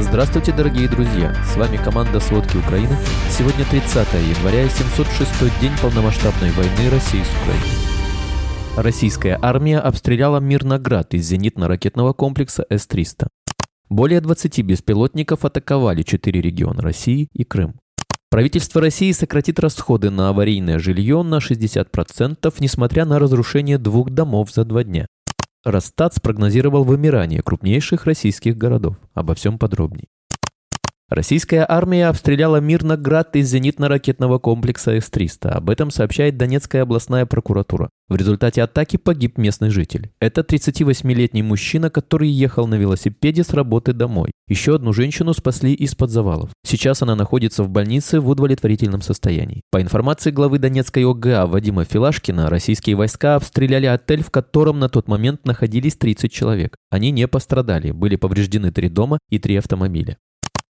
Здравствуйте, дорогие друзья! С вами команда «Сводки Украины». Сегодня 30 января и 706 день полномасштабной войны России с Украиной. Российская армия обстреляла Мирноград из зенитно-ракетного комплекса С-300. Более 20 беспилотников атаковали 4 региона России и Крым. Правительство России сократит расходы на аварийное жилье на 60%, несмотря на разрушение двух домов за два дня. Росстат спрогнозировал вымирание крупнейших российских городов. Обо всем подробней. Российская армия обстреляла Мирноград из зенитно-ракетного комплекса С-300. Об этом сообщает Донецкая областная прокуратура. В результате атаки погиб местный житель. Это 38-летний мужчина, который ехал на велосипеде с работы домой. Еще одну женщину спасли из-под завалов. Сейчас она находится в больнице в удовлетворительном состоянии. По информации главы Донецкой ОГА Вадима Филашкина, российские войска обстреляли отель, в котором на тот момент находились 30 человек. Они не пострадали, были повреждены три дома и три автомобиля.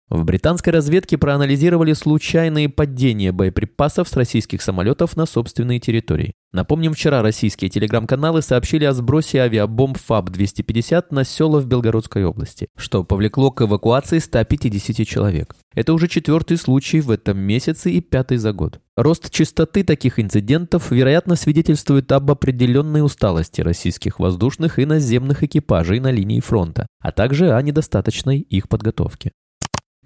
В британской разведке проанализировали случайные падения боеприпасов с российских самолетов на собственной территории. Напомним, вчера российские телеграм-каналы сообщили о сбросе авиабомб ФАБ-250 на села в Белгородской области, что повлекло к эвакуации 150 человек. Это уже четвертый случай в этом месяце и пятый за год. Рост частоты таких инцидентов, вероятно, свидетельствует об определенной усталости российских воздушных и наземных экипажей на линии фронта, а также о недостаточной их подготовке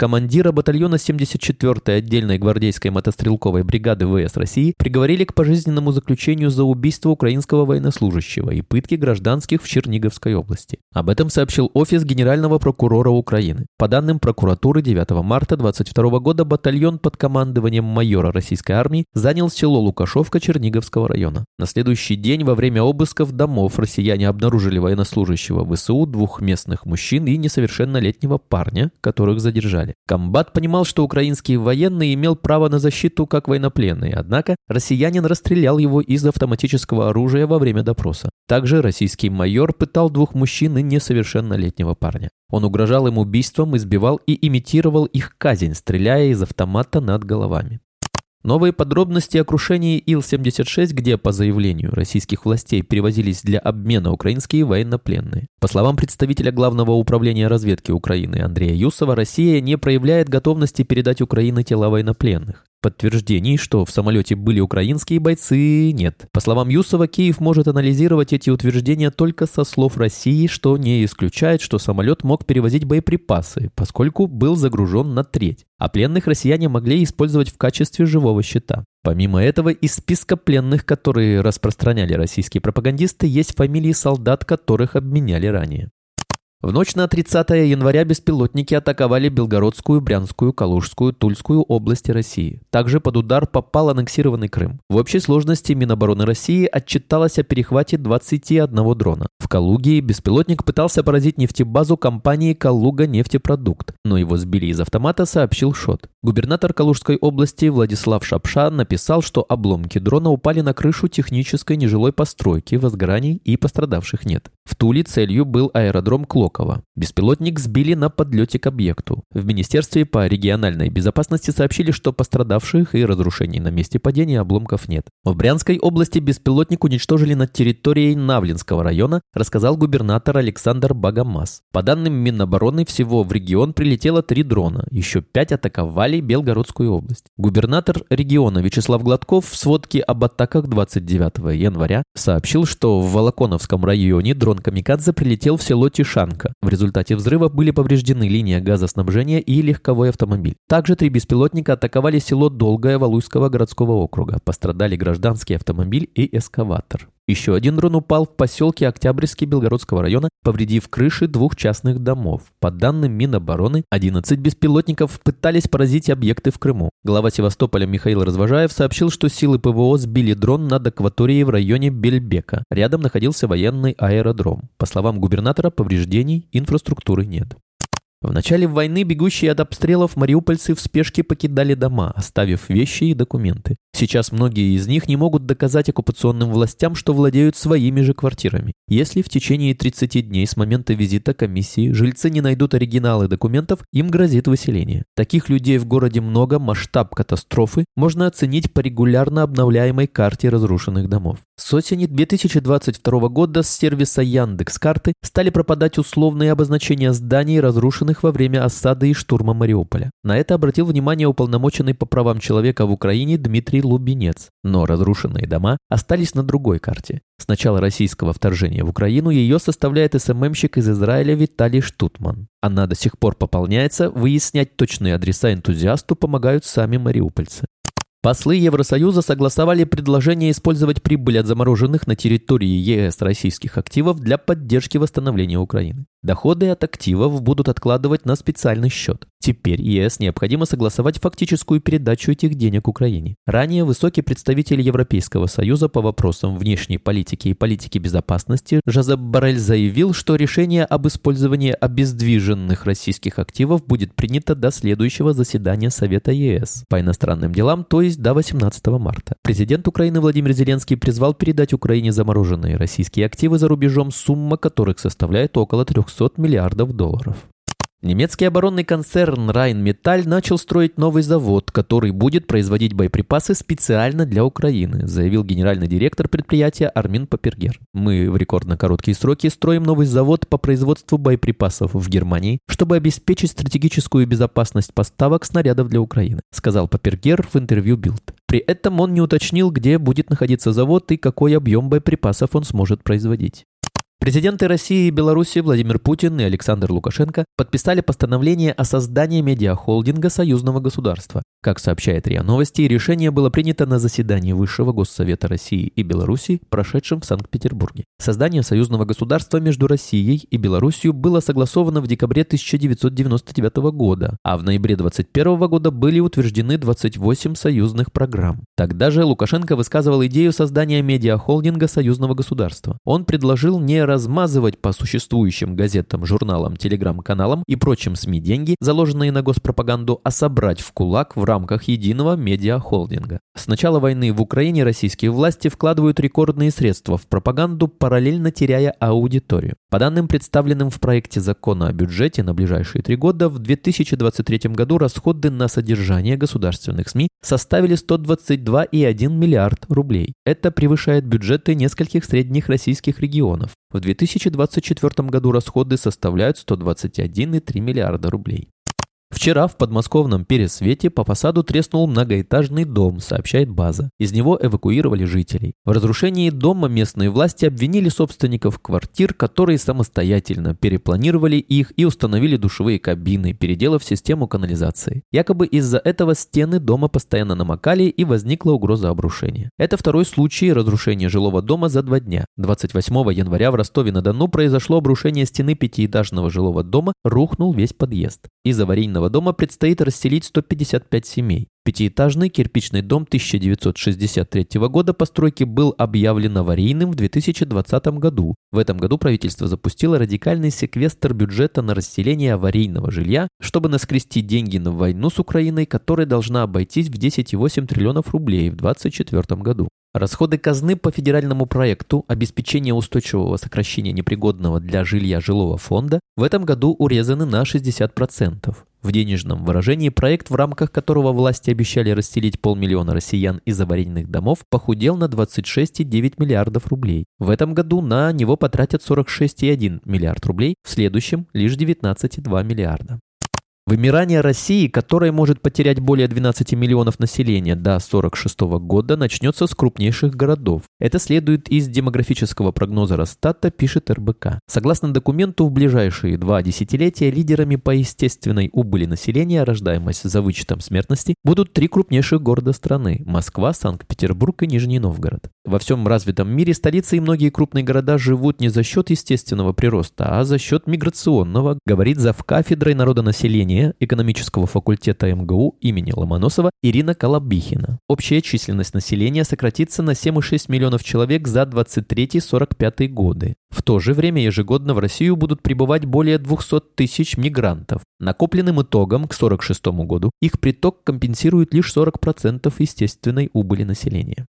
командира батальона 74-й отдельной гвардейской мотострелковой бригады ВС России приговорили к пожизненному заключению за убийство украинского военнослужащего и пытки гражданских в Черниговской области. Об этом сообщил офис генерального прокурора Украины. По данным прокуратуры, 9 марта 22 года батальон под командованием майора российской армии занял село Лукашовка Черниговского района. На следующий день во время обысков домов россияне обнаружили военнослужащего ВСУ, двух местных мужчин и несовершеннолетнего парня, которых задержали. Комбат понимал, что украинский военный имел право на защиту как военнопленный, однако россиянин расстрелял его из автоматического оружия во время допроса. Также российский майор пытал двух мужчин и несовершеннолетнего парня. Он угрожал им убийством, избивал и имитировал их казнь, стреляя из автомата над головами. Новые подробности о крушении Ил-76, где, по заявлению российских властей, перевозились для обмена украинские военнопленные. По словам представителя Главного управления разведки Украины Андрея Юсова, Россия не проявляет готовности передать Украине тела военнопленных. Подтверждений, что в самолете были украинские бойцы, нет. По словам Юсова, Киев может анализировать эти утверждения только со слов России, что не исключает, что самолет мог перевозить боеприпасы, поскольку был загружен на треть, а пленных россияне могли использовать в качестве живого щита. Помимо этого, из списка пленных, которые распространяли российские пропагандисты, есть фамилии солдат, которых обменяли ранее. В ночь на 30 января беспилотники атаковали Белгородскую, Брянскую, Калужскую, Тульскую области России. Также под удар попал аннексированный Крым. В общей сложности Минобороны России отчиталось о перехвате 21 дрона. В Калуге беспилотник пытался поразить нефтебазу компании «Калуга нефтепродукт», но его сбили из автомата, сообщил ШОТ. Губернатор Калужской области Владислав Шапша написал, что обломки дрона упали на крышу технической нежилой постройки, возгораний и пострадавших нет. В Туле целью был аэродром Клокова. Беспилотник сбили на подлете к объекту. В Министерстве по региональной безопасности сообщили, что пострадавших и разрушений на месте падения обломков нет. В Брянской области беспилотник уничтожили над территорией Навлинского района, рассказал губернатор Александр Багамас. По данным Минобороны, всего в регион прилетело три дрона, еще пять атаковали Белгородскую область. Губернатор региона Вячеслав Гладков в сводке об атаках 29 января сообщил, что в Волоконовском районе дрон «Камикадзе» прилетел в село Тишанка. В результате взрыва были повреждены линия газоснабжения и легковой автомобиль. Также три беспилотника атаковали село Долгое Валуйского городского округа. Пострадали гражданский автомобиль и эскаватор. Еще один дрон упал в поселке Октябрьский Белгородского района, повредив крыши двух частных домов. По данным Минобороны, 11 беспилотников пытались поразить объекты в Крыму. Глава Севастополя Михаил Развожаев сообщил, что силы ПВО сбили дрон над акваторией в районе Бельбека. Рядом находился военный аэродром. По словам губернатора, повреждений инфраструктуры нет. В начале войны бегущие от обстрелов мариупольцы в спешке покидали дома, оставив вещи и документы. Сейчас многие из них не могут доказать оккупационным властям, что владеют своими же квартирами. Если в течение 30 дней с момента визита комиссии жильцы не найдут оригиналы документов, им грозит выселение. Таких людей в городе много, масштаб катастрофы можно оценить по регулярно обновляемой карте разрушенных домов. С осени 2022 года с сервиса Яндекс.Карты стали пропадать условные обозначения зданий, разрушенных во время осады и штурма Мариуполя. На это обратил внимание уполномоченный по правам человека в Украине Дмитрий Лубинец. Но разрушенные дома остались на другой карте. С начала российского вторжения в Украину ее составляет СММщик из Израиля Виталий Штутман. Она до сих пор пополняется, выяснять точные адреса энтузиасту помогают сами мариупольцы. Послы Евросоюза согласовали предложение использовать прибыль от замороженных на территории ЕС российских активов для поддержки восстановления Украины. Доходы от активов будут откладывать на специальный счет. Теперь ЕС необходимо согласовать фактическую передачу этих денег Украине. Ранее высокий представитель Европейского Союза по вопросам внешней политики и политики безопасности Жозеп Барель заявил, что решение об использовании обездвиженных российских активов будет принято до следующего заседания Совета ЕС по иностранным делам, то есть до 18 марта. Президент Украины Владимир Зеленский призвал передать Украине замороженные российские активы за рубежом, сумма которых составляет около 300 миллиардов долларов. Немецкий оборонный концерн Rheinmetall начал строить новый завод, который будет производить боеприпасы специально для Украины, заявил генеральный директор предприятия Армин Папергер. Мы в рекордно короткие сроки строим новый завод по производству боеприпасов в Германии, чтобы обеспечить стратегическую безопасность поставок снарядов для Украины, сказал Папергер в интервью Билд. При этом он не уточнил, где будет находиться завод и какой объем боеприпасов он сможет производить. Президенты России и Беларуси Владимир Путин и Александр Лукашенко подписали постановление о создании медиахолдинга союзного государства. Как сообщает РИА Новости, решение было принято на заседании Высшего Госсовета России и Беларуси, прошедшем в Санкт-Петербурге. Создание союзного государства между Россией и Беларусью было согласовано в декабре 1999 года, а в ноябре 2021 года были утверждены 28 союзных программ. Тогда же Лукашенко высказывал идею создания медиахолдинга союзного государства. Он предложил не размазывать по существующим газетам, журналам, телеграм-каналам и прочим СМИ деньги, заложенные на госпропаганду, а собрать в кулак в рамках единого медиахолдинга. С начала войны в Украине российские власти вкладывают рекордные средства в пропаганду, параллельно теряя аудиторию. По данным, представленным в проекте закона о бюджете на ближайшие три года, в 2023 году расходы на содержание государственных СМИ составили 122,1 миллиард рублей. Это превышает бюджеты нескольких средних российских регионов. В 2024 году расходы составляют 121,3 миллиарда рублей. Вчера в подмосковном Пересвете по фасаду треснул многоэтажный дом, сообщает база. Из него эвакуировали жителей. В разрушении дома местные власти обвинили собственников квартир, которые самостоятельно перепланировали их и установили душевые кабины, переделав систему канализации. Якобы из-за этого стены дома постоянно намокали и возникла угроза обрушения. Это второй случай разрушения жилого дома за два дня. 28 января в Ростове-на-Дону произошло обрушение стены пятиэтажного жилого дома, рухнул весь подъезд. Из аварийного аварийного дома предстоит расселить 155 семей. Пятиэтажный кирпичный дом 1963 года постройки был объявлен аварийным в 2020 году. В этом году правительство запустило радикальный секвестр бюджета на расселение аварийного жилья, чтобы наскрести деньги на войну с Украиной, которая должна обойтись в 10,8 триллионов рублей в 2024 году. Расходы казны по федеральному проекту обеспечения устойчивого сокращения непригодного для жилья жилого фонда в этом году урезаны на 60%. В денежном выражении проект, в рамках которого власти обещали расселить полмиллиона россиян из аварийных домов, похудел на 26,9 миллиардов рублей. В этом году на него потратят 46,1 миллиард рублей, в следующем лишь 19,2 миллиарда. Вымирание России, которая может потерять более 12 миллионов населения до 1946 года, начнется с крупнейших городов. Это следует из демографического прогноза Росстата, пишет РБК. Согласно документу, в ближайшие два десятилетия лидерами по естественной убыли населения, рождаемость за вычетом смертности, будут три крупнейших города страны – Москва, Санкт-Петербург и Нижний Новгород. Во всем развитом мире столицы и многие крупные города живут не за счет естественного прироста, а за счет миграционного, говорит завкафедрой народонаселения управления экономического факультета МГУ имени Ломоносова Ирина Колобихина. Общая численность населения сократится на 7,6 миллионов человек за 23-45 годы. В то же время ежегодно в Россию будут прибывать более 200 тысяч мигрантов. Накопленным итогом к 1946 году их приток компенсирует лишь 40% естественной убыли населения.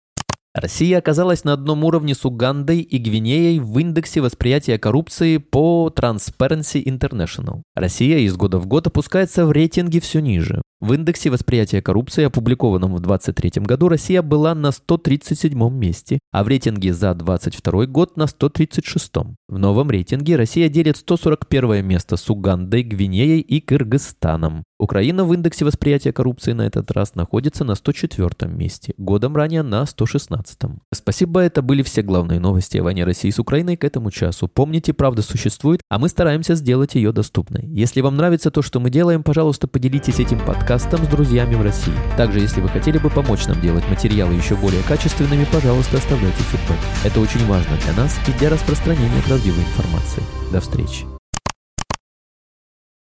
Россия оказалась на одном уровне с Угандой и Гвинеей в индексе восприятия коррупции по Transparency International. Россия из года в год опускается в рейтинге все ниже. В индексе восприятия коррупции, опубликованном в 2023 году, Россия была на 137 месте, а в рейтинге за 2022 год на 136. В новом рейтинге Россия делит 141 место с Угандой, Гвинеей и Кыргызстаном. Украина в индексе восприятия коррупции на этот раз находится на 104 месте, годом ранее на 116. Спасибо, это были все главные новости о войне России с Украиной к этому часу. Помните, правда существует, а мы стараемся сделать ее доступной. Если вам нравится то, что мы делаем, пожалуйста, поделитесь этим подкастом с друзьями в России. Также, если вы хотели бы помочь нам делать материалы еще более качественными, пожалуйста, оставляйте фидбэк. Это очень важно для нас и для распространения правдивой информации. До встречи.